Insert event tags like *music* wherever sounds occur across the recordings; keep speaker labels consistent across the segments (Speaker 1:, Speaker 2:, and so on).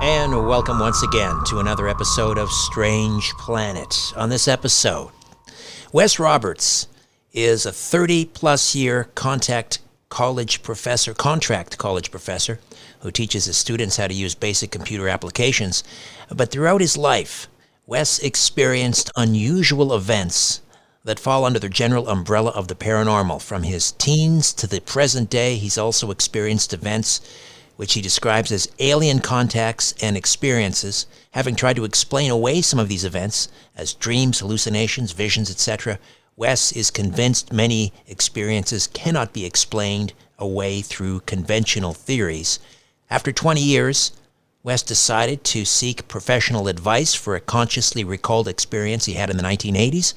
Speaker 1: And welcome once again to another episode of Strange Planet. On this episode, Wes Roberts is a 30 plus year contact college professor, contract college professor, who teaches his students how to use basic computer applications. But throughout his life, Wes experienced unusual events that fall under the general umbrella of the paranormal. From his teens to the present day, he's also experienced events which he describes as alien contacts and experiences, having tried to explain away some of these events as dreams, hallucinations, visions, etc. Wes is convinced many experiences cannot be explained away through conventional theories. After 20 years, Wes decided to seek professional advice for a consciously recalled experience he had in the 1980s.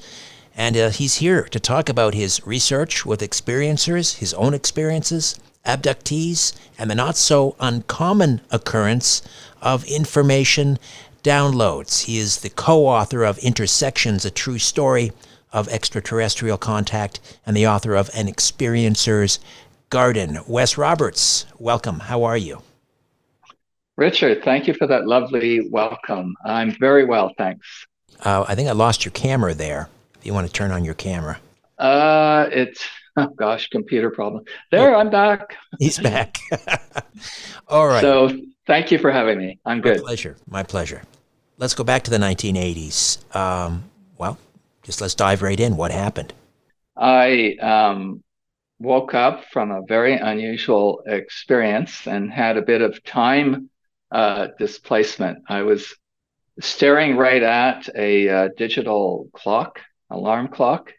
Speaker 1: And uh, he's here to talk about his research with experiencers, his own experiences, abductees, and the not so uncommon occurrence of information downloads. He is the co author of Intersections, a True Story of Extraterrestrial Contact, and the author of An Experiencer's Garden. Wes Roberts, welcome. How are you?
Speaker 2: Richard, thank you for that lovely welcome. I'm very well, thanks.
Speaker 1: Uh, I think I lost your camera there. If you want to turn on your camera.
Speaker 2: Uh, it's oh *laughs* gosh, computer problem. There, I'm back.
Speaker 1: He's back. *laughs* All right.
Speaker 2: So thank you for having me. I'm good.
Speaker 1: My pleasure. My pleasure. Let's go back to the 1980s. Um, well, just let's dive right in. What happened?
Speaker 2: I um, woke up from a very unusual experience and had a bit of time uh, displacement. I was staring right at a uh, digital clock, alarm clock,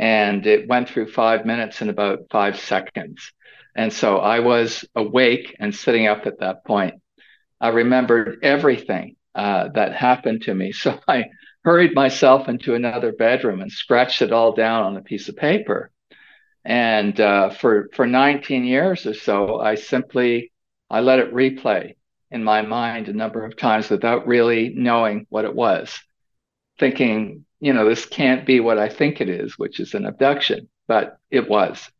Speaker 2: and it went through five minutes in about five seconds. And so I was awake and sitting up at that point. I remembered everything uh, that happened to me. *laughs* So I hurried myself into another bedroom and scratched it all down on a piece of paper. And uh, for for 19 years or so, I simply I let it replay in my mind a number of times without really knowing what it was, thinking you know, this can't be what I think it is, which is an abduction, but it was.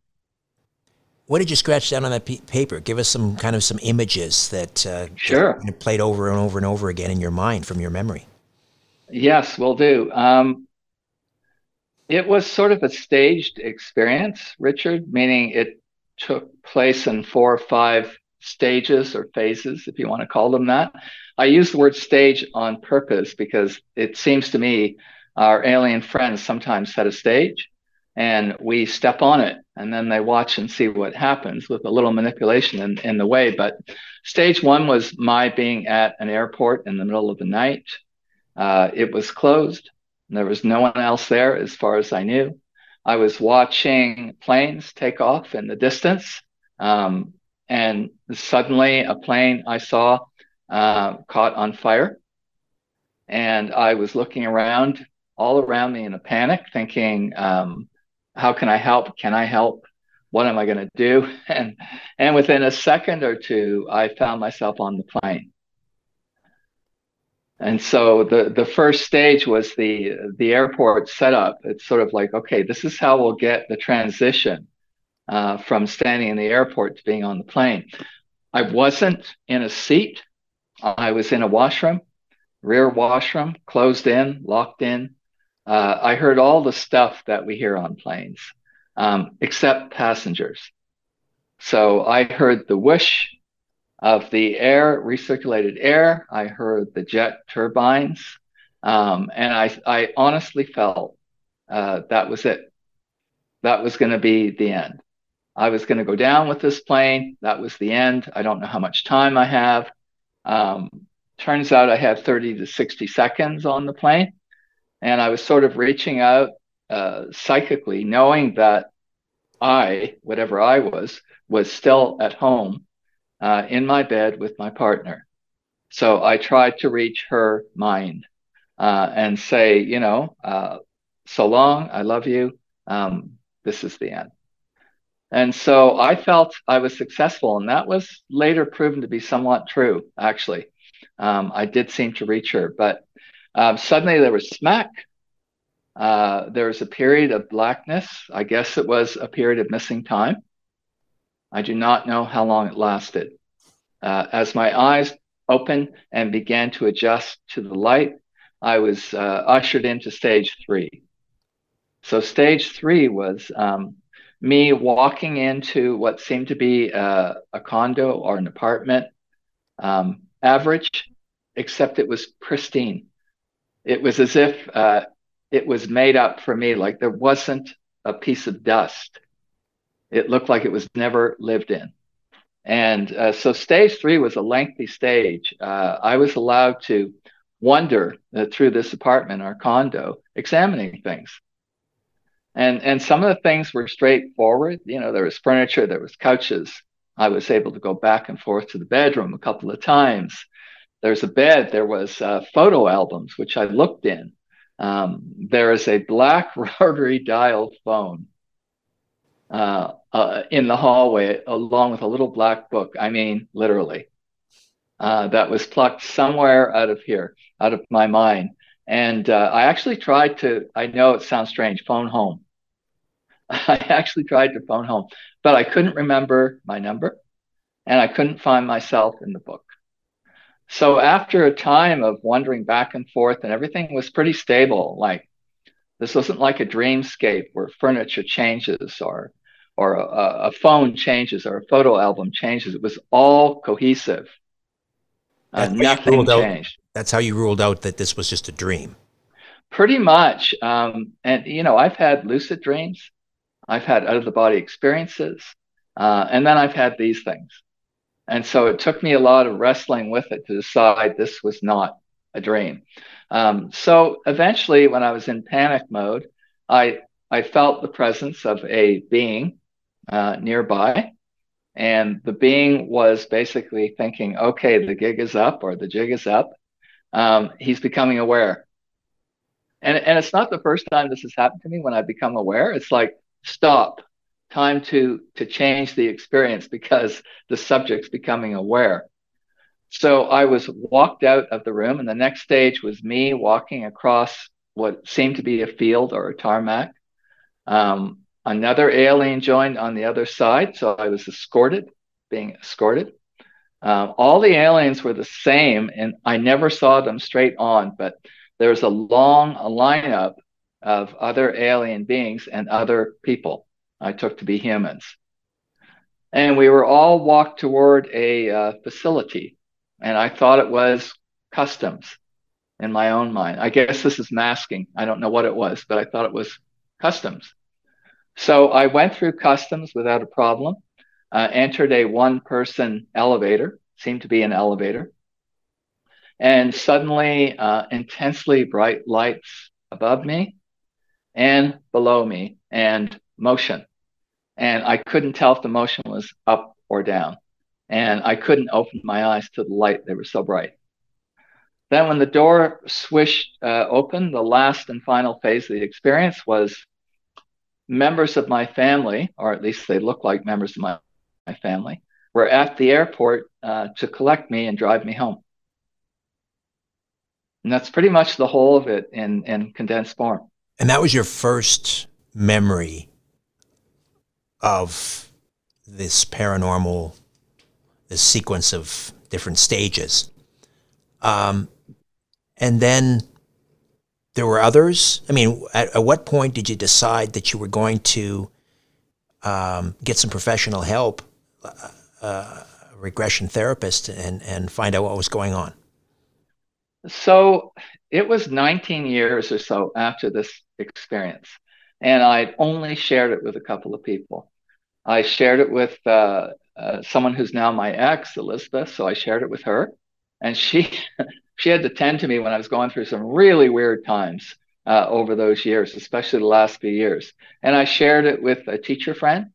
Speaker 1: What did you scratch down on that p- paper? Give us some kind of some images that uh,
Speaker 2: sure
Speaker 1: played over and over and over again in your mind from your memory.
Speaker 2: Yes, we'll do. Um, it was sort of a staged experience, Richard, meaning it took place in four or five stages or phases, if you want to call them that. I use the word stage on purpose because it seems to me our alien friends sometimes set a stage and we step on it and then they watch and see what happens with a little manipulation in, in the way. But stage one was my being at an airport in the middle of the night. Uh, it was closed. There was no one else there as far as I knew. I was watching planes take off in the distance. Um, and suddenly a plane I saw uh, caught on fire. And I was looking around all around me in a panic, thinking, um, "How can I help? Can I help? What am I going to do?" *laughs* And and within a second or two, I found myself on the plane. And so the the first stage was the the airport setup. It's sort of like, okay, this is how we'll get the transition uh, from standing in the airport to being on the plane. I wasn't in a seat. I was in a washroom, rear washroom, closed in, locked in uh, I heard all the stuff that we hear on planes, um, except passengers. So I heard the whoosh of the air, recirculated air. I heard the jet turbines. Um, and I, I honestly felt uh, that was it. That was going to be the end. I was going to go down with this plane. That was the end. I don't know how much time I have. Um, turns out I had 30 to 60 seconds on the plane. And I was sort of reaching out uh, psychically, knowing that I, whatever I was, was still at home uh, in my bed with my partner. So I tried to reach her mind uh, and say, you know, uh, so long, I love you. Um, this is the end. And so I felt I was successful, and that was later proven to be somewhat true, actually. Um, I did seem to reach her, but um, suddenly there was smack. Uh, there was a period of blackness. I guess it was a period of missing time. I do not know how long it lasted. Uh, as my eyes opened and began to adjust to the light, I was uh, ushered into stage three. So, stage three was um, me walking into what seemed to be a, a condo or an apartment, um, average, except it was pristine. It was as if uh, it was made up for me, like there wasn't a piece of dust. It looked like it was never lived in. And uh, so stage three was a lengthy stage. Uh, I was allowed to wander uh, through this apartment or condo, examining things and and some of the things were straightforward you know there was furniture there was couches i was able to go back and forth to the bedroom a couple of times there's a bed there was uh, photo albums which i looked in um, there is a black *laughs* rotary dial phone uh, uh, in the hallway along with a little black book i mean literally uh, that was plucked somewhere out of here out of my mind and uh, I actually tried to, I know it sounds strange, phone home. *laughs* I actually tried to phone home, but I couldn't remember my number and I couldn't find myself in the book. So after a time of wandering back and forth, and everything was pretty stable, like this wasn't like a dreamscape where furniture changes or or a, a phone changes or a photo album changes. It was all cohesive. Uh, nothing changed.
Speaker 1: That's how you ruled out that this was just a dream.
Speaker 2: Pretty much. Um, and, you know, I've had lucid dreams, I've had out of the body experiences, uh, and then I've had these things. And so it took me a lot of wrestling with it to decide this was not a dream. Um, so eventually, when I was in panic mode, I I felt the presence of a being uh, nearby, and the being was basically thinking, "Okay, the gig is up, or the jig is up, um, he's becoming aware. And, and it's not the first time this has happened to me when I become aware. It's like, stop, time to, to change the experience because the subject's becoming aware. So I was walked out of the room, and the next stage was me walking across what seemed to be a field or a tarmac. Um, another alien joined on the other side, so I was escorted, being escorted. Um, all the aliens were the same, and I never saw them straight on, but there's a long lineup of other alien beings and other people I took to be humans. And we were all walked toward a uh, facility, and I thought it was customs in my own mind. I guess this is masking. I don't know what it was, but I thought it was customs. So I went through customs without a problem uh, entered a one person elevator, seemed to be an elevator. And suddenly, uh, intensely bright lights above me and below me, and motion. And I couldn't tell if the motion was up or down. And I couldn't open my eyes to the light, they were so bright. Then, when the door swished uh, open, the last and final phase of the experience was members of my family, or at least they looked like members of my my family, were at the airport uh, to collect me and drive me home. And that's pretty much the whole of it in, in condensed form.
Speaker 1: And that was your first memory of this paranormal, this sequence of different stages. Um, and then there were others. I mean, at, at, what point did you decide that you were going to um, get some professional help uh, regression therapist and, and find out what was going on?
Speaker 2: So it was 19 years or so after this experience, and I'd only shared it with a couple of people. I shared it with uh, uh, someone who's now my ex, Elizabeth. So I shared it with her, and she *laughs* she had to tend to me when I was going through some really weird times uh, over those years, especially the last few years. And I shared it with a teacher friend,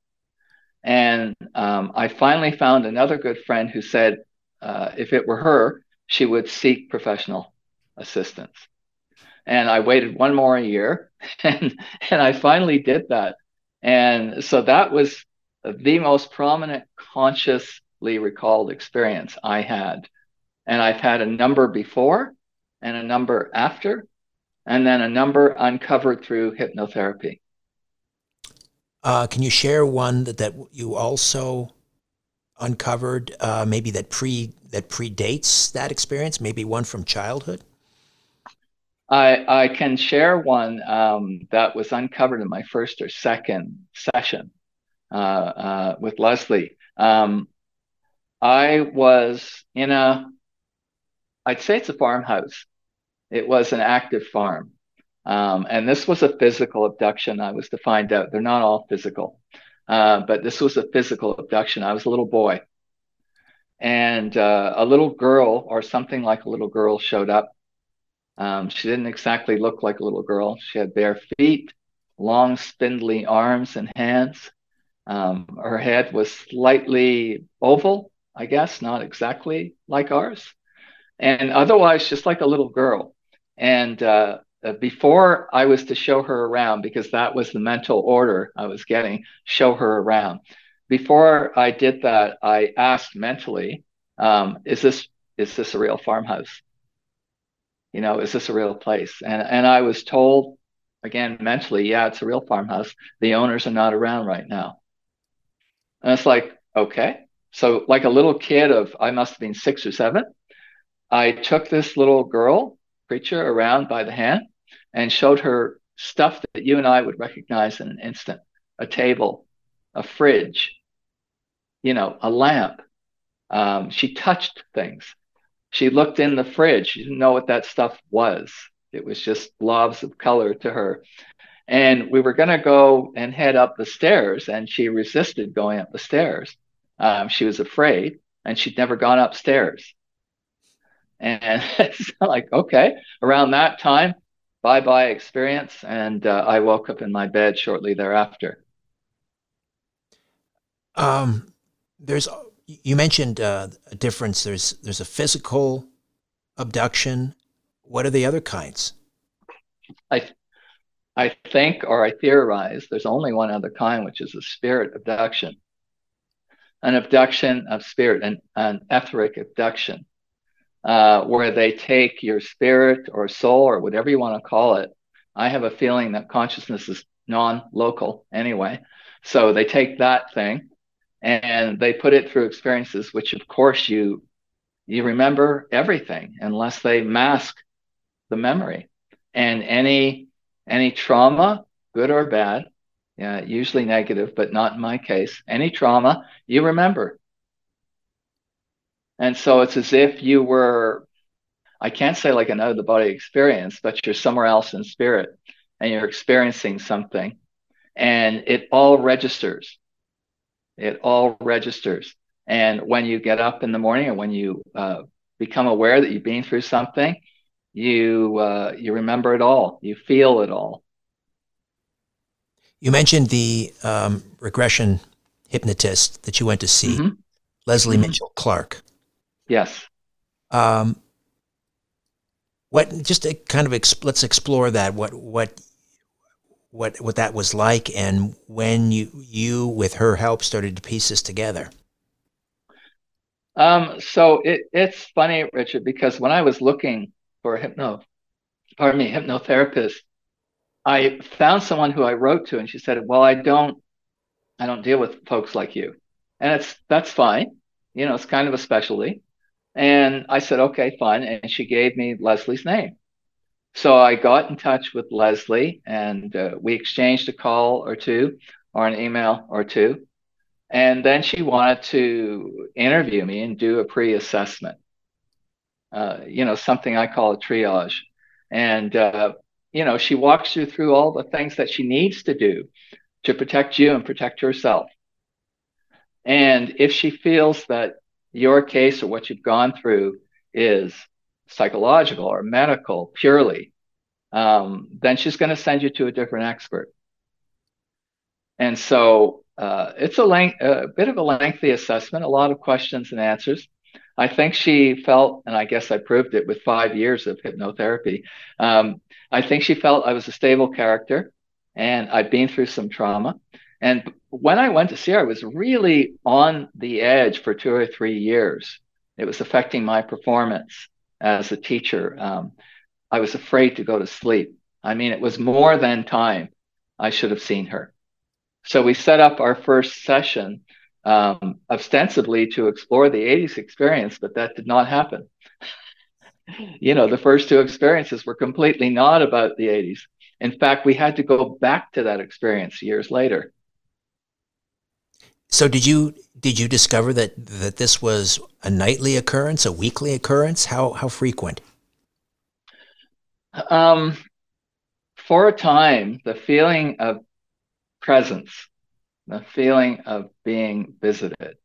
Speaker 2: and um, I finally found another good friend who said uh, if it were her, she would seek professional assistance. And I waited one more year, *laughs* and and I finally did that. And so that was the most prominent consciously recalled experience I had. And I've had a number before and a number after, and then a number uncovered through hypnotherapy.
Speaker 1: Uh, can you share one that, that you also uncovered, uh, maybe that pre that predates that experience? Maybe one from childhood.
Speaker 2: I I can share one um, that was uncovered in my first or second session uh, uh, with Leslie. Um, I was in a, I'd say it's a farmhouse. It was an active farm. Um, and this was a physical abduction. I was to find out. They're not all physical, uh, but this was a physical abduction. I was a little boy. And uh, a little girl, or something like a little girl, showed up. Um, she didn't exactly look like a little girl. She had bare feet, long, spindly arms and hands. Um, her head was slightly oval, I guess, not exactly like ours, and otherwise just like a little girl. And uh, uh, before I was to show her around, because that was the mental order I was getting, show her around. Before I did that, I asked mentally, um, "Is this is this a real farmhouse? You know, is this a real place?" And and I was told again mentally, "Yeah, it's a real farmhouse. The owners are not around right now." And it's like, okay. So, like a little kid of, I must have been six or seven, I took this little girl creature around by the hand and showed her stuff that you and I would recognize in an instant a table, a fridge, you know, a lamp. Um, she touched things. She looked in the fridge. She didn't know what that stuff was. It was just blobs of color to her. And we were going to go and head up the stairs, and she resisted going up the stairs. Um, she was afraid, and she'd never gone upstairs. And *laughs* it's like, okay, around that time, bye bye experience. And uh, I woke up in my bed shortly thereafter.
Speaker 1: Um, there's you mentioned uh, a difference. There's there's a physical abduction. What are the other kinds?
Speaker 2: I I think or I theorize there's only one other kind, which is a spirit abduction. An abduction of spirit, an, an etheric abduction, uh, where they take your spirit or soul or whatever you want to call it. I have a feeling that consciousness is non local anyway. So they take that thing and they put it through experiences, which of course you you remember everything unless they mask the memory. And any any trauma, good or bad, yeah, usually negative, but not in my case, any trauma, you remember. And so it's as if you were, I can't say like an out of the body experience, but you're somewhere else in spirit and you're experiencing something and it all registers. It all registers. And when you get up in the morning or when you uh, become aware that you've been through something, you uh, you remember it all. You feel it all.
Speaker 1: You mentioned the um, regression hypnotist that you went to see mm-hmm. leslie mm-hmm. mitchell clark.
Speaker 2: Yes.
Speaker 1: Um, what just to kind of exp- let's explore that what what what what that was like and when you you with her help started to piece this together.
Speaker 2: Um, so it, it's funny richard because when i was looking for a hypno, pardon me, hypnotherapist, I found someone who I wrote to, and she said, "Well, I don't, I don't deal with folks like you," and it's that's fine. You know, it's kind of a specialty. And I said, "Okay, fine." And she gave me Leslie's name. So I got in touch with Leslie, and uh, we exchanged a call or two, or an email or two. And then she wanted to interview me and do a pre assessment, uh, you know, something I call a triage. And, uh, you know, she walks you through all the things that she needs to do to protect you and protect herself. And if she feels that your case or what you've gone through is psychological or medical purely, um, then she's going to send you to a different expert. And so uh, it's a, length, a bit of a lengthy assessment, a lot of questions and answers. I think she felt, and I guess I proved it with five years of hypnotherapy. Um, I think she felt I was a stable character and I'd been through some trauma. And when I went to see her, I was really on the edge for two or three years. It was affecting my performance as a teacher. Um, I was afraid to go to sleep. I mean, it was more than time I should have seen her. So we set up our first session um, ostensibly to explore the 80s experience, but that did not happen. you know, the first two experiences were completely not about the 80s. In fact, we had to go back to that experience years later.
Speaker 1: So did you did you discover that that this was a nightly occurrence, a weekly occurrence? How how frequent?
Speaker 2: Um, for a time, the feeling of presence, the feeling of being visited,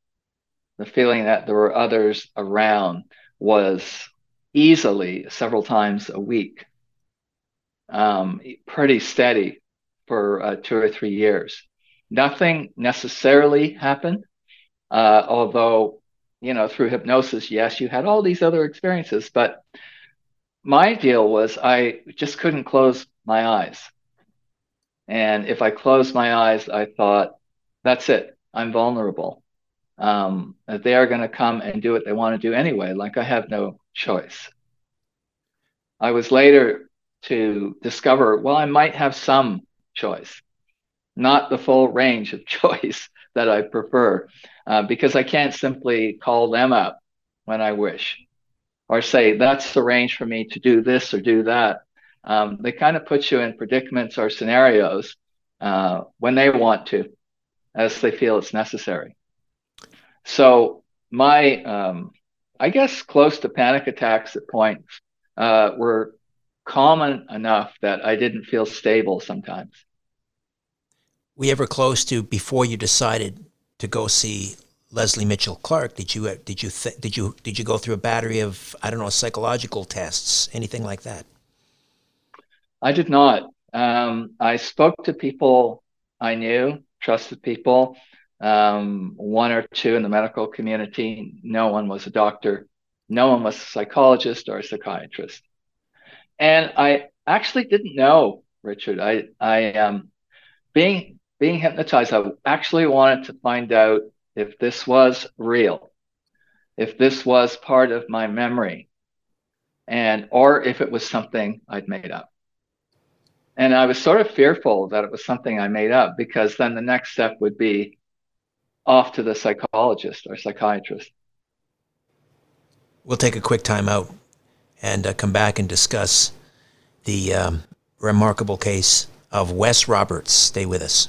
Speaker 2: the feeling that there were others around was easily several times a week um, pretty steady for uh, two or three years. Nothing necessarily happened, uh, although, you know, through hypnosis, yes, you had all these other experiences. But my deal was I just couldn't close my eyes. And if I closed my eyes, I thought, that's it, I'm vulnerable. Um, they are going to come and do what they want to do anyway, like I have no choice. I was later to discover, well, I might have some choice, not the full range of *laughs* choice that I prefer, uh, because I can't simply call them up when I wish or say, that's the range for me to do this or do that. Um, they kind of put you in predicaments or scenarios uh, when they want to, as they feel it's necessary. So, my, um, I guess, close to panic attacks at points uh, were common enough that I didn't feel stable sometimes.
Speaker 1: Were you ever close to before you decided to go see Leslie Mitchell Clark? Did you did you th- did you did you go through a battery of I don't know psychological tests, anything like that?
Speaker 2: I did not. Um, I spoke to people I knew, trusted people, um, one or two in the medical community. No one was a doctor. No one was a psychologist or a psychiatrist and I actually didn't know Richard. I I um being being hypnotized. I actually wanted to find out if this was real, if this was part of my memory, and or if it was something I'd made up. And I was sort of fearful that it was something I made up because then the next step would be off to the psychologist or psychiatrist.
Speaker 1: We'll take a quick time out and uh, come back and discuss the um, remarkable case of Wes Roberts. Stay with us.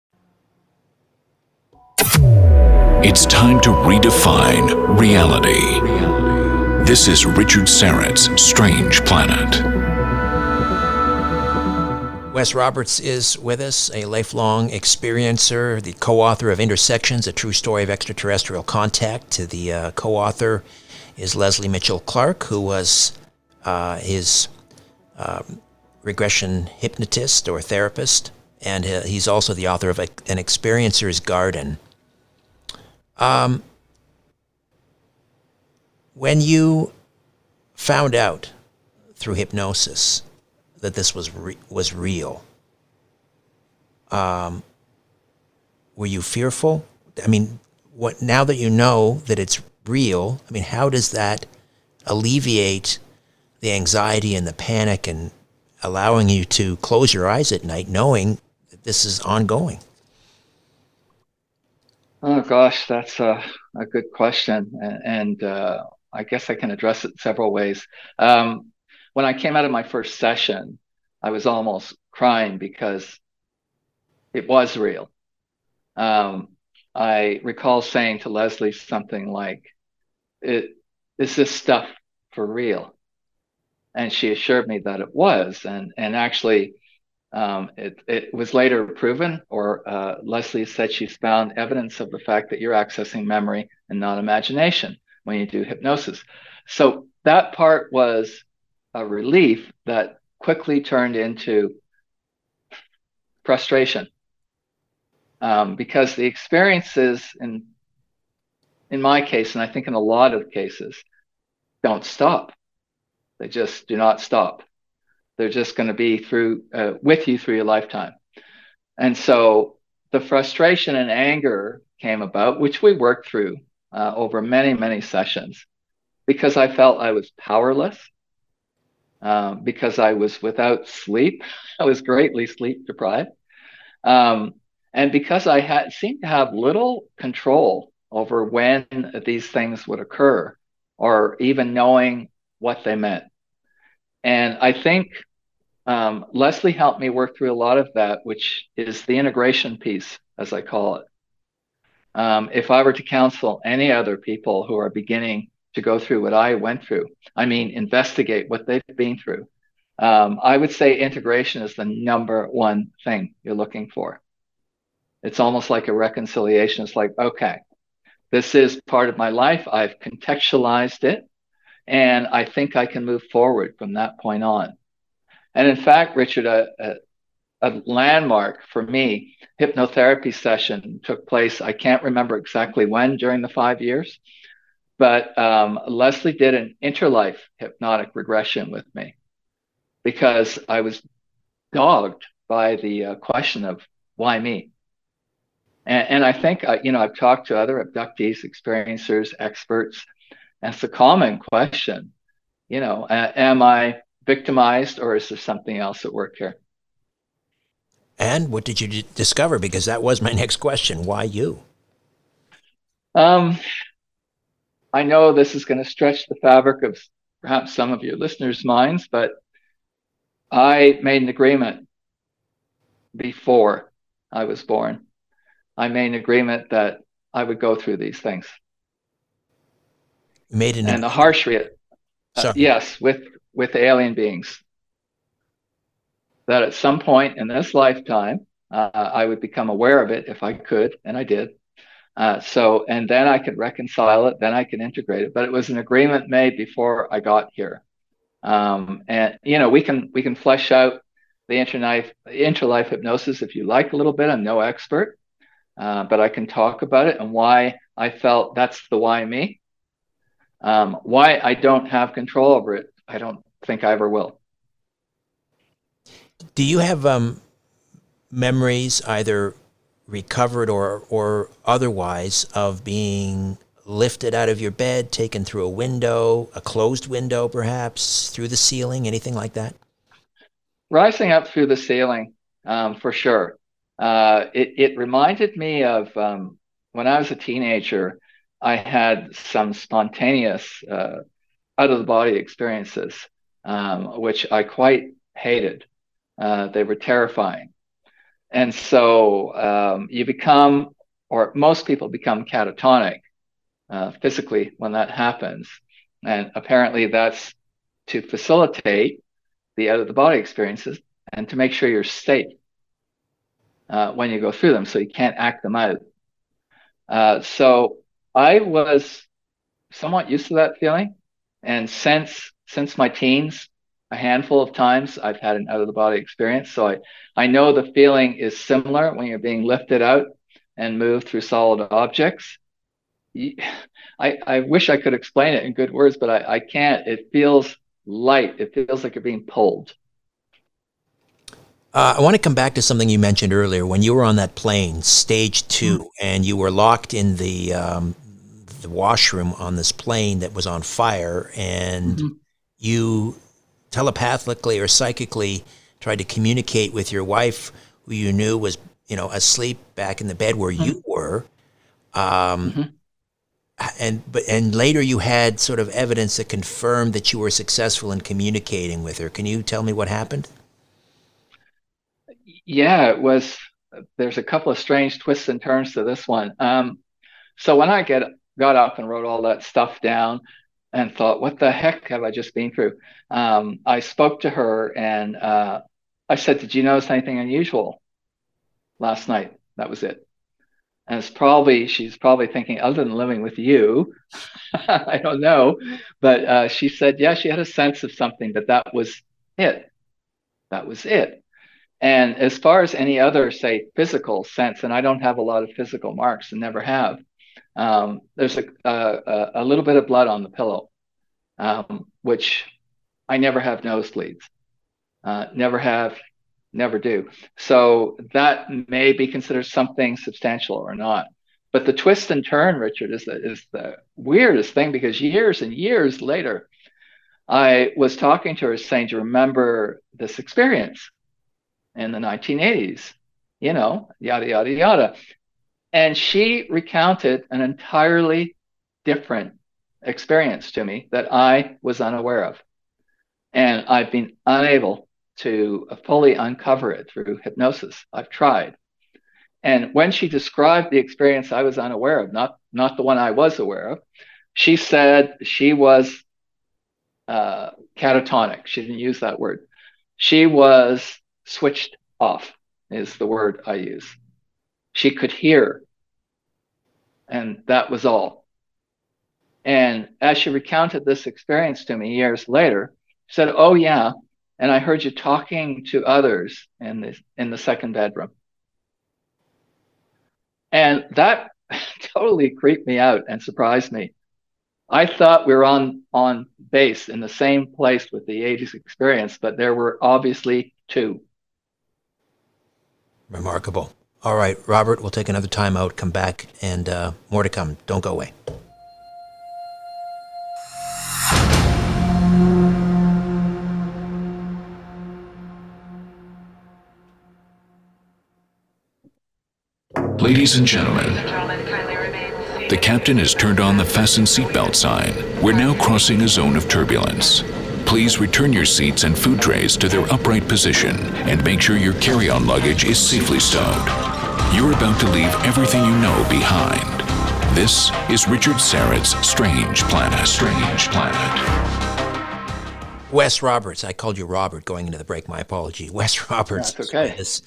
Speaker 3: It's time to redefine reality. This is Richard Syrett's Strange Planet.
Speaker 1: Wes Roberts is with us, a lifelong experiencer, the co author of Intersections, a true story of extraterrestrial contact. The uh, co author is Leslie Mitchell Clark, who was uh, his um, regression hypnotist or therapist, and uh, he's also the author of a, An Experiencer's Garden. Um, when you found out through hypnosis that this was re- was real, um, were you fearful? I mean, what now that you know that it's real? I mean, how does that alleviate the anxiety and the panic and allowing you to close your eyes at night, knowing that this is ongoing?
Speaker 2: Oh gosh, that's a, a good question, and, and uh, I guess I can address it several ways. Um, when I came out of my first session, I was almost crying because it was real. Um, I recall saying to Leslie something like, "It is this stuff for real?" And she assured me that it was, and and actually, um, it, it was later proven, or uh, Leslie said she's found evidence of the fact that you're accessing memory and not imagination when you do hypnosis. So that part was a relief that quickly turned into frustration um, because the experiences in in my case, and I think in a lot of cases, don't stop. They just do not stop. They're just going to be through uh, with you through your lifetime. And so the frustration and anger came about, which we worked through uh, over many, many sessions, because I felt I was powerless, um, because I was without sleep. *laughs* I was greatly sleep deprived. Um, and because I had seemed to have little control over when these things would occur or even knowing what they meant. And I think um, Leslie helped me work through a lot of that, which is the integration piece, as I call it. Um, if I were to counsel any other people who are beginning to go through what I went through, I mean, investigate what they've been through, um, I would say integration is the number one thing you're looking for. It's almost like a reconciliation. It's like, okay, this is part of my life. I've contextualized it, and I think I can move forward from that point on. And in fact, Richard, a, a, a landmark for me, hypnotherapy session took place. I can't remember exactly when during the five years, but um, Leslie did an interlife hypnotic regression with me because I was dogged by the uh, question of why me? And, and I think, uh, you know, I've talked to other abductees, experiencers, experts, and it's a common question. You know, uh, am I victimized or is there something else at work here?
Speaker 1: And what did you d- discover? Because that was my *laughs* next question. Why you?
Speaker 2: Um, I know this is going to stretch the fabric of perhaps some of your listeners' minds, but I made an agreement before I was born I made an agreement that I would go through these things.
Speaker 1: Made an
Speaker 2: and the harsh reality, uh, yes, with with alien beings. That at some point in this lifetime, uh, I would become aware of it if I could, and I did. Uh, so, and then I could reconcile it, then I could integrate it. But it was an agreement made before I got here. Um, and you know, we can we can flesh out the interlife interlife hypnosis if you like a little bit. I'm no expert, uh, but I can talk about it and why I felt that's the why me. Um, why I don't have control over it, I don't think I ever will.
Speaker 1: Do you have um, memories, either recovered or or otherwise, of being lifted out of your bed, taken through a window, a closed window, perhaps through the ceiling, anything like that?
Speaker 2: Rising up through the ceiling, um, for sure. Uh, it, it reminded me of um, when I was a teenager, I had some spontaneous uh, out of the body experiences, um, which I quite hated. Uh, they were terrifying. And so um, you become, or most people become catatonic uh, physically when that happens. And apparently that's to facilitate the out of the body experiences and to make sure you're safe uh, when you go through them, so you can't act them out. Uh, so I was somewhat used to that feeling, and since since my teens, a handful of times I've had an out of the body experience. So I I know the feeling is similar when you're being lifted out and moved through solid objects. *sighs* I, I wish I could explain it in good words, but I, I can't. It feels light. It feels like you're being pulled.
Speaker 1: Uh, I want to come back to something you mentioned earlier when you were on that plane, stage 2 mm-hmm. and you were locked in the um, the washroom on this plane that was on fire, and mm-hmm. you telepathically or psychically tried to communicate with your wife, who you knew was you know asleep back in the bed where mm-hmm. you were. Um, mm-hmm. and but and later you had sort of evidence that confirmed that you were successful in communicating with her. Can you tell me what happened?
Speaker 2: Yeah, it was. There's a couple of strange twists and turns to this one. Um, so when I get got up and wrote all that stuff down, and thought, what the heck have I just been through? Um, I spoke to her and uh, I said, Did you notice anything unusual last night? That was it. And it's probably, she's probably thinking, other than living with you, *laughs* I don't know. But uh, she said, Yeah, she had a sense of something, but that was it. That was it. And as far as any other, say, physical sense, and I don't have a lot of physical marks and never have, um, there's a, a, a, little bit of blood on the pillow, um, which I never have nosebleeds, uh, never have, never do. So that may be considered something substantial or not. But the twist and turn, Richard, is the, is the weirdest thing because years and years later, I was talking to her saying, Do you remember this experience in the 1980s? You know, yada, yada, yada. And she recounted an entirely different experience to me that I was unaware of. And I've been unable to fully uncover it through hypnosis. I've tried. And when she described the experience I was unaware of, not, not the one I was aware of, she said she was uh, catatonic. She didn't use that word. She was switched off, is the word I use. She could hear. And that was all. And as she recounted this experience to me years later, she said, Oh, yeah. And I heard you talking to others in the, in the second bedroom. And that *laughs* totally creeped me out and surprised me. I thought we were on, on base in the same place with the 80s experience, but there were obviously two.
Speaker 1: Remarkable. All right, Robert, we'll take another time out, come back, and uh, more to come. Don't go away.
Speaker 3: Ladies and gentlemen, the captain has turned on the fasten seatbelt sign. We're now crossing a zone of turbulence. Please return your seats and food trays to their upright position and make sure your carry on luggage is safely stowed. You're about to leave everything you know behind. This is Richard Syrett's Strange Planet. Strange Planet.
Speaker 1: Wes Roberts, I called you Robert going into the break. My apology. *laughs* Wes Roberts.
Speaker 2: That's okay.
Speaker 1: Is,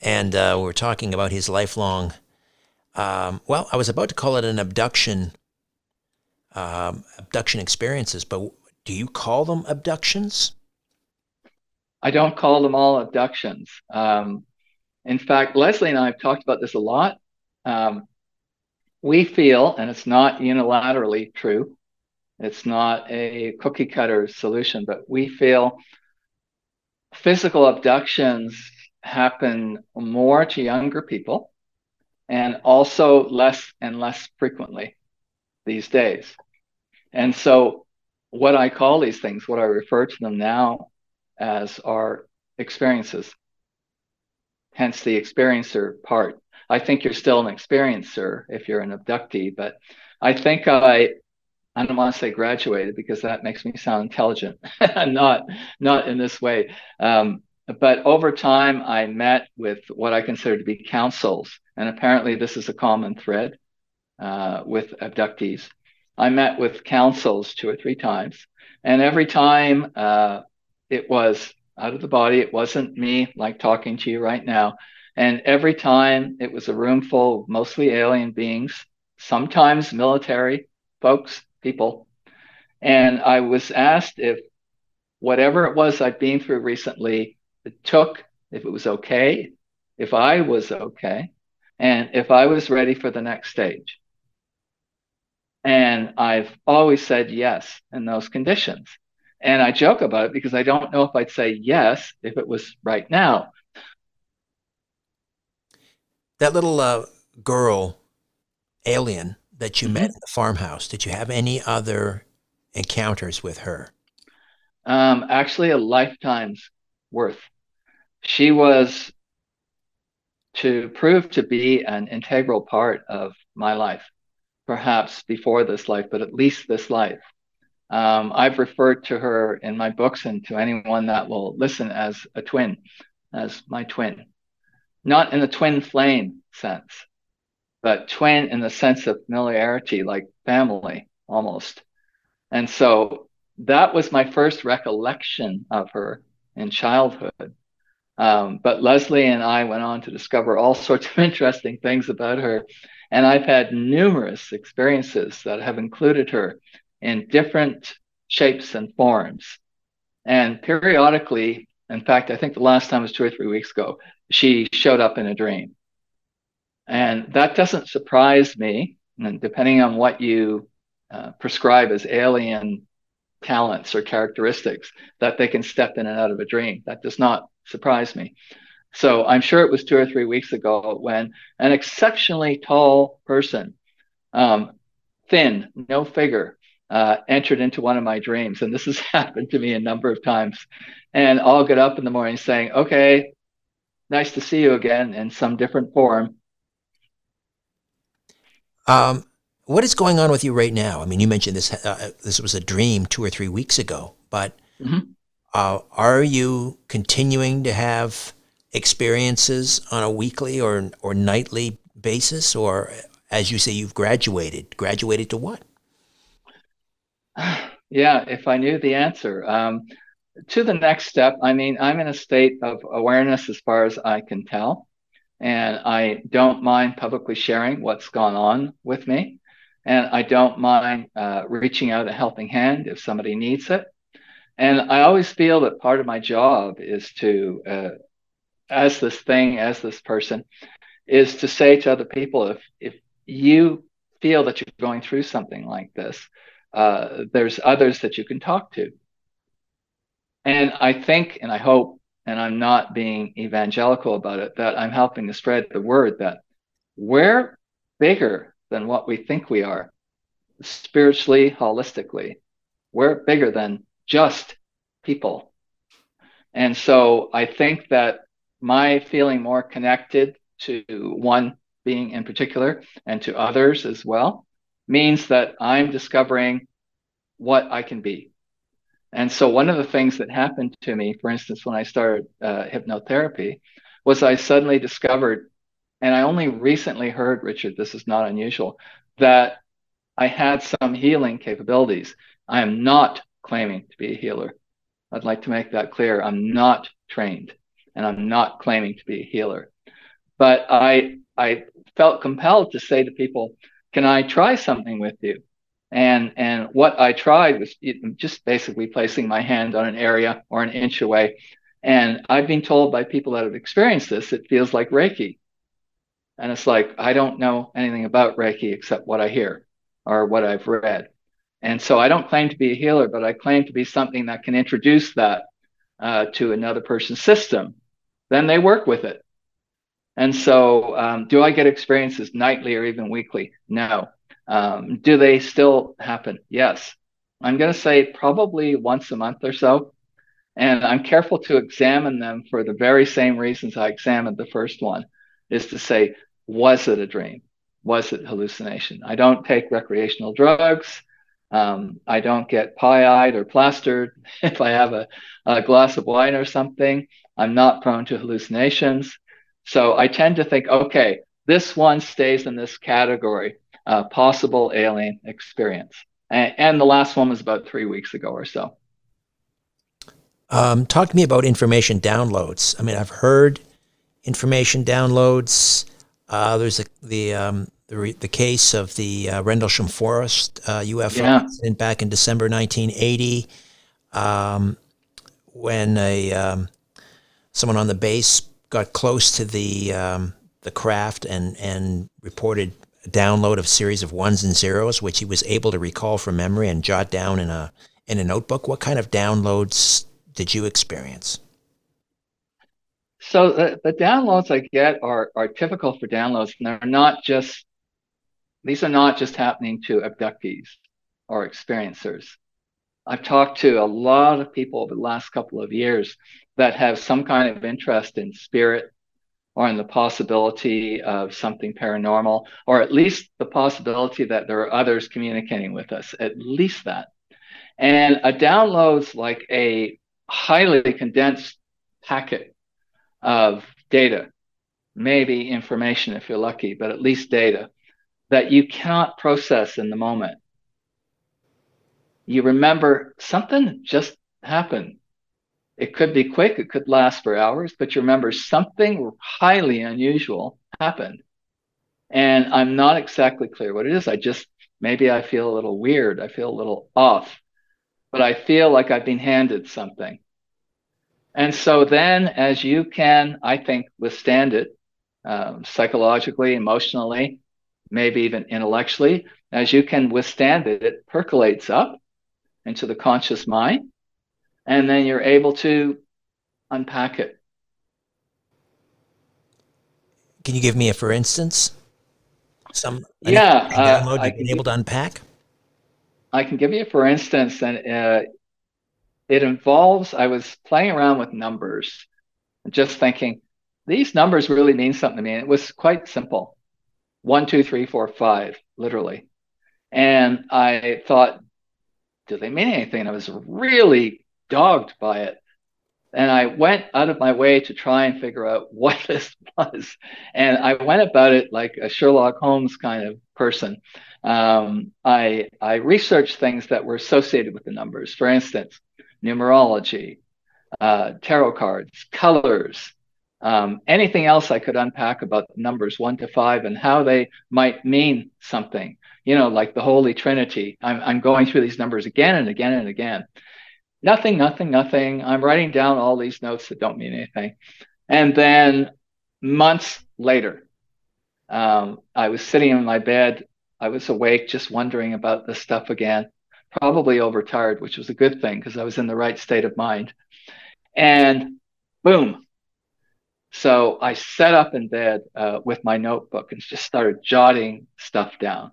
Speaker 1: and uh, we're talking about his lifelong. Um, well, I was about to call it an abduction, um, abduction experiences, but do you call them abductions?
Speaker 2: I don't call them all abductions. Um, in fact, Leslie and I have talked about this a lot. Um, we feel, and it's not unilaterally true, it's not a cookie cutter solution, but we feel physical abductions happen more to younger people and also less and less frequently these days. And so what I call these things, what I refer to them now as are experiences. Hence the experiencer part. I think you're still an experiencer if you're an abductee, but I think I I don't want to say graduated because that makes me sound intelligent. *laughs* not not in this way. Um, but over time, I met with what I consider to be councils, and apparently this is a common thread uh, with abductees. I met with councils two or three times, and every time uh, it was out of the body. It wasn't me like talking to you right now. And every time it was a room full of mostly alien beings, sometimes military folks, people. And I was asked if whatever it was I'd been through recently, it took, if it was okay, if I was okay, and if I was ready for the next stage. And I've always said yes in those conditions. And I joke about it because I don't know if I'd say yes if it was right now.
Speaker 1: That little uh, girl, alien, that you mm-hmm. met in the farmhouse, did you have any other encounters with her?
Speaker 2: Um, actually, a lifetime's worth. She was to prove to be an integral part of my life, perhaps before this life, but at least this life. Um, I've referred to her in my books and to anyone that will listen as a twin, as my twin. Not in the twin flame sense, but twin in the sense of familiarity, like family almost. And so that was my first recollection of her in childhood. Um, but Leslie and I went on to discover all sorts of *laughs* interesting things about her. And I've had numerous experiences that have included her in different shapes and forms. And periodically, in fact, I think the last time was two or three weeks ago, she showed up in a dream. And that doesn't surprise me. And depending on what you uh, prescribe as alien talents or characteristics, that they can step in and out of a dream. That does not surprise me. So I'm sure it was two or three weeks ago when an exceptionally tall person, um, thin, no figure, uh, entered into one of my dreams. And this has *laughs* happened to me a number of times. And I'll get up in the morning saying, okay, nice to see you again in some different form.
Speaker 1: Um, what is going on with you right now? I mean, you mentioned this. Uh, this was a dream two or three weeks ago, but mm-hmm. uh, are you continuing to have experiences on a weekly or or nightly basis, or as you say, you've graduated? Graduated to what? *sighs*
Speaker 2: Yeah, if I knew the answer. Um, to the next step, I mean, I'm in a state of awareness as far as I can tell, and I don't mind publicly sharing what's gone on with me. And I don't mind uh, reaching out a helping hand if somebody needs it. And I always feel that part of my job is to, uh, as this thing, as this person, is to say to other people if, if you feel that you're going through something like this, uh, there's others that you can talk to. And I think and I hope, and I'm not being evangelical about it, that I'm helping to spread the word that we're bigger than what we think we are, spiritually, holistically. We're bigger than just people. And so I think that my feeling more connected to one being in particular and to others as well means that I'm discovering what I can be. And so one of the things that happened to me, for instance, when I started uh, hypnotherapy, was I suddenly discovered and I only recently heard, Richard, this is not unusual, that I had some healing capabilities. I am not claiming to be a healer. I'd like to make that clear. I'm not trained and I'm not claiming to be a healer. But I I felt compelled to say to people, can I try something with you? And and what I tried was just basically placing my hand on an area or an inch away. And I've been told by people that have experienced this, it feels like Reiki. And it's like, I don't know anything about Reiki except what I hear or what I've read. And so I don't claim to be a healer, but I claim to be something that can introduce that uh, to another person's system. Then they work with it. And so, um, do I get experiences nightly or even weekly? No. Um, do they still happen? Yes. I'm going to say probably once a month or so. And I'm careful to examine them for the very same reasons I examined the first one is to say, was it a dream? Was it hallucination? I don't take recreational drugs. Um, I don't get pie-eyed or plastered *laughs* if I have a, a glass of wine or something. I'm not prone to hallucinations. So I tend to think, okay, this one stays in this category, uh, possible alien experience. And, and, the last one was about three weeks ago or so.
Speaker 1: Um, talk to me about information downloads. I mean, I've heard information downloads. Uh, there's a, the um, the, re- the case of the uh, Rendlesham Forest uh, UFO yeah. incident back in December 1980, um, when a um, someone on the base got close to the um, the craft and and reported download of a series of ones and zeros, which he was able to recall from memory and jot down in a in a notebook. What kind of downloads did you experience?
Speaker 2: So the, the downloads I get are are typical for downloads, and they're not just these are not just happening to abductees or experiencers. I've talked to a lot of people over the last couple of years that have some kind of interest in spirit or in the possibility of something paranormal, or at least the possibility that there are others communicating with us, at least that. And a download's like a highly condensed packet of data, maybe information if you're lucky, but at least data that you cannot process in the moment. You remember something just happened. It could be quick, it could last for hours, but you remember something highly unusual happened. And I'm not exactly clear what it is. I just, maybe I feel a little weird. I feel a little off, but I feel like I've been handed something. And so then, as you can, I think, withstand it um, psychologically, emotionally, maybe even intellectually, as you can withstand it, it percolates up into the conscious mind, and then you're able to unpack it.
Speaker 1: Can you give me a for instance? Some
Speaker 2: yeah,
Speaker 1: uh, download you've been able to unpack.
Speaker 2: I can give you a for instance, and uh, it involves. I was playing around with numbers, just thinking these numbers really mean something to me. And it was quite simple one, two, three, four, five, literally. And I thought, do they mean anything? And I was really dogged by it. And I went out of my way to try and figure out *laughs* what this was. And I went about it like a Sherlock Holmes kind of person. Um, I, I researched things that were associated with the numbers. For instance, numerology, uh, tarot cards, colors, um, anything else I could unpack about numbers one to five and how they might mean something, you know, like the Holy Trinity. I'm, I'm going through these numbers again and again and again. Nothing, nothing, nothing. I'm writing down all these notes that don't mean anything. And then months later, um, I was sitting in my bed. I was awake, just wondering about this stuff again, probably overtired, which was a good thing because I was in the right state of mind. And boom, so I sat up in bed uh, with my notebook and just started jotting stuff down.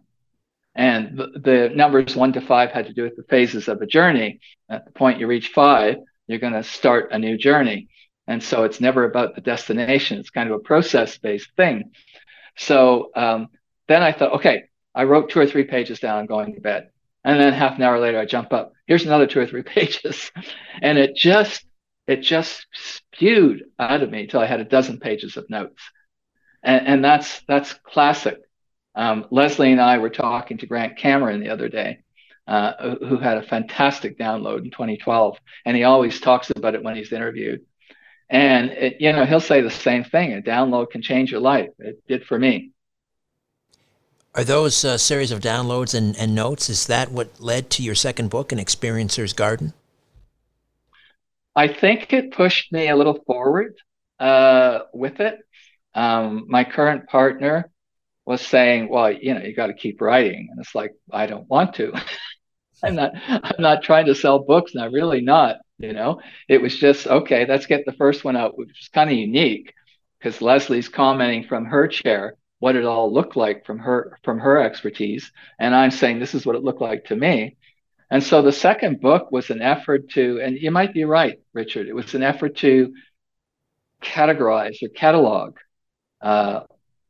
Speaker 2: And the, the, numbers one to five had to do with the phases of a journey. At the point you reach five, you're going to start a new journey. And so it's never about the destination. It's kind of a process based thing. So um, then I thought, okay, I wrote two or three pages down. I'm going to bed. And then half an hour later, I jump up. Here's another two or three *laughs* pages. and it just it just spewed out of me until I had a dozen pages of notes. And, and that's that's classic. Um, Leslie and I were talking to Grant Cameron the other day, uh, who had a fantastic download in 2012, and he always talks about it when he's interviewed. And it, you know, he'll say the same thing: a download can change your life. It did for me.
Speaker 1: Are those uh, series of downloads and, and notes? Is that what led to your second book, An Experiencer's Garden?
Speaker 2: I think it pushed me a little forward uh, with it. Um, my current partner was saying, "Well, you know, you got to keep writing," and it's like, I don't want to. *laughs* I'm not. I'm not trying to sell books, I'm really not. You know, it was just okay. Let's get the first one out, which is kind of unique because Leslie's commenting from her chair what it all looked like from her from her expertise, and I'm saying this is what it looked like to me. And so the second book was an effort to, and you might be right, Richard, it was an effort to categorize or catalog uh,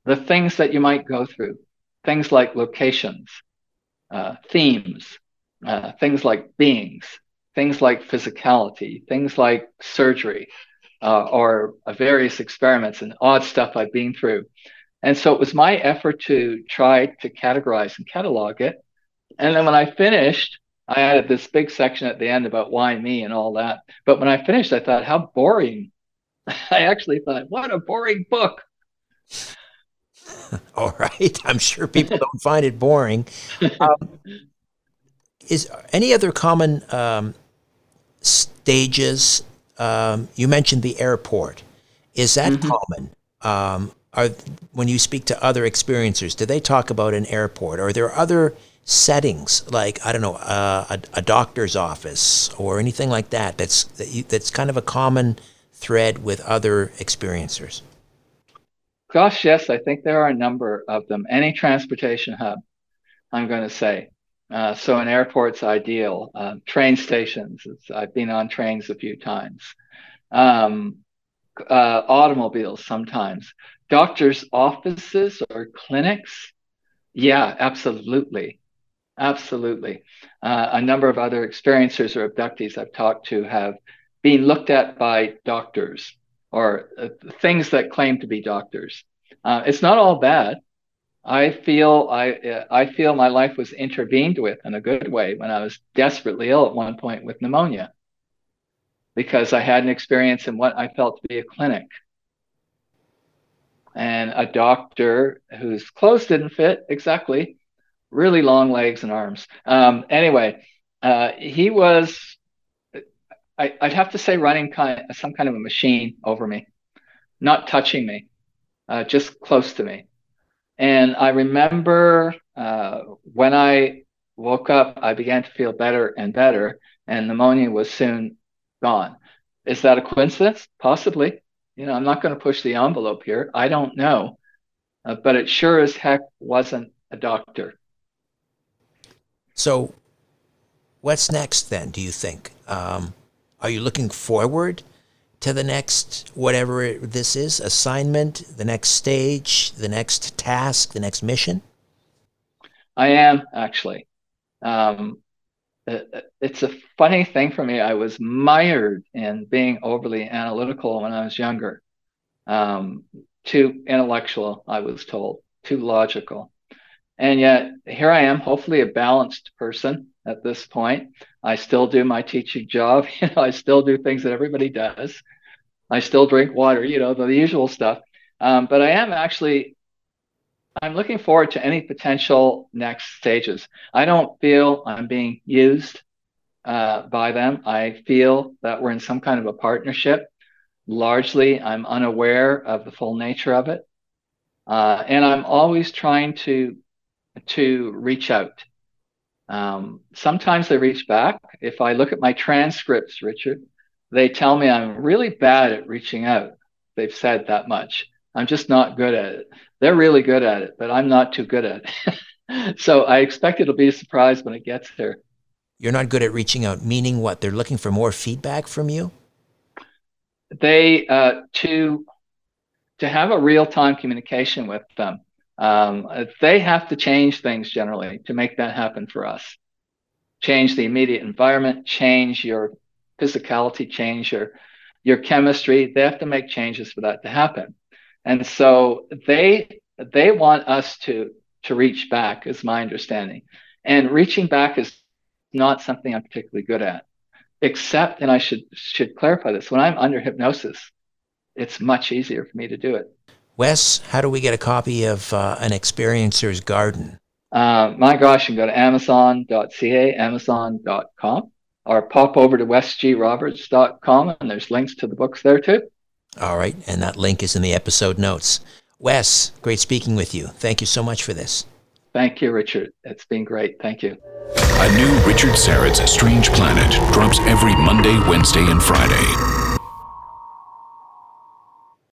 Speaker 2: the things that you might go through, things like locations, uh, themes, uh, things like beings, things like physicality, things like surgery, uh, or various experiments and odd stuff I've been through. And so it was my effort to try to categorize and catalog it. And then when I finished, I added this big section at the end about why me and all that. But when I finished, I thought, how boring. *laughs* I actually thought, what a boring book. *laughs*
Speaker 1: all right. I'm sure people don't find it boring. Um, is any other common um, stages? Um, you mentioned the airport. Is that mm-hmm. common? Um, are when you speak to other experiencers, do they talk about an airport? Or are there other settings like I don't know uh, a, a, doctor's office or anything like that? That's that you, that's kind of a common thread with other experiencers.
Speaker 2: Gosh, yes, I think there are a number of them. Any transportation hub, I'm going to say. Uh, so an airport's ideal. Uh, train stations. I've been on trains a few times. Um, uh, automobiles sometimes. Doctors' offices or clinics. Yeah, absolutely. Absolutely. Uh, a number of other experiencers or abductees I've talked to have been looked at by doctors or uh, things that claim to be doctors. Uh, it's not all bad. I feel I uh, I feel my life was intervened with in a good way when I was desperately ill at one point with pneumonia because I had an experience in what I felt to be a clinic. And a doctor whose clothes didn't fit exactly, really long legs and arms. Um, anyway, uh, he was, I, would have to say, running kind of, some kind of a machine over me, not touching me, uh, just close to me. And I remember uh, when I woke up, I began to feel better and better, and pneumonia was soon gone. Is that a coincidence? Possibly. You know, I'm not going to push the envelope here. I don't know. Uh, but it sure as heck wasn't a doctor.
Speaker 1: So, what's next then, do you think? Um, are you looking forward to the next, whatever this is, assignment, the next stage, the next task, the next mission?
Speaker 2: I am actually. Um, it's a funny thing for me. I was mired in being overly analytical when I was younger, um, too intellectual, I was told, too logical. And yet here I am, hopefully a balanced person at this point. I still do my teaching job. *laughs* You know, I still do things that everybody does. I still drink water, you know, the, the usual stuff. Um, but I am actually I'm looking forward to any potential next stages. I don't feel I'm being used uh, by them. I feel that we're in some kind of a partnership. Largely, I'm unaware of the full nature of it, uh, and I'm always trying to to reach out. Um, sometimes they reach back. If I look at my transcripts, Richard, they tell me I'm really bad at reaching out. They've said that much. I'm just not good at it. They're really good at it, but I'm not too good at it. *laughs* so I expect it'll be a surprise when it gets there.
Speaker 1: You're not good at reaching out, meaning what? They're looking for more feedback from you?
Speaker 2: They, uh, to, to have a real time communication with them, um, they have to change things generally to make that happen for us. Change the immediate environment, change your physicality, change your, your chemistry. They have to make changes for that to happen. And so they they want us to to reach back, is my understanding. And reaching back is not something I'm particularly good at. Except, and I should should clarify this, when I'm under hypnosis, it's much easier for me to do it.
Speaker 1: Wes, how do we get a copy of uh, An Experiencer's Garden?
Speaker 2: Uh, my gosh, you can go to amazon.ca, amazon.com, or pop over to wesgroberts.com, and there's links to the books there too.
Speaker 1: All right, and that link is in the episode notes. Wes, great speaking with you. Thank you so much for this.
Speaker 2: Thank you, Richard. It's been great. Thank you.
Speaker 3: A new Richard Syrett's Strange Planet drops every Monday, Wednesday, and Friday.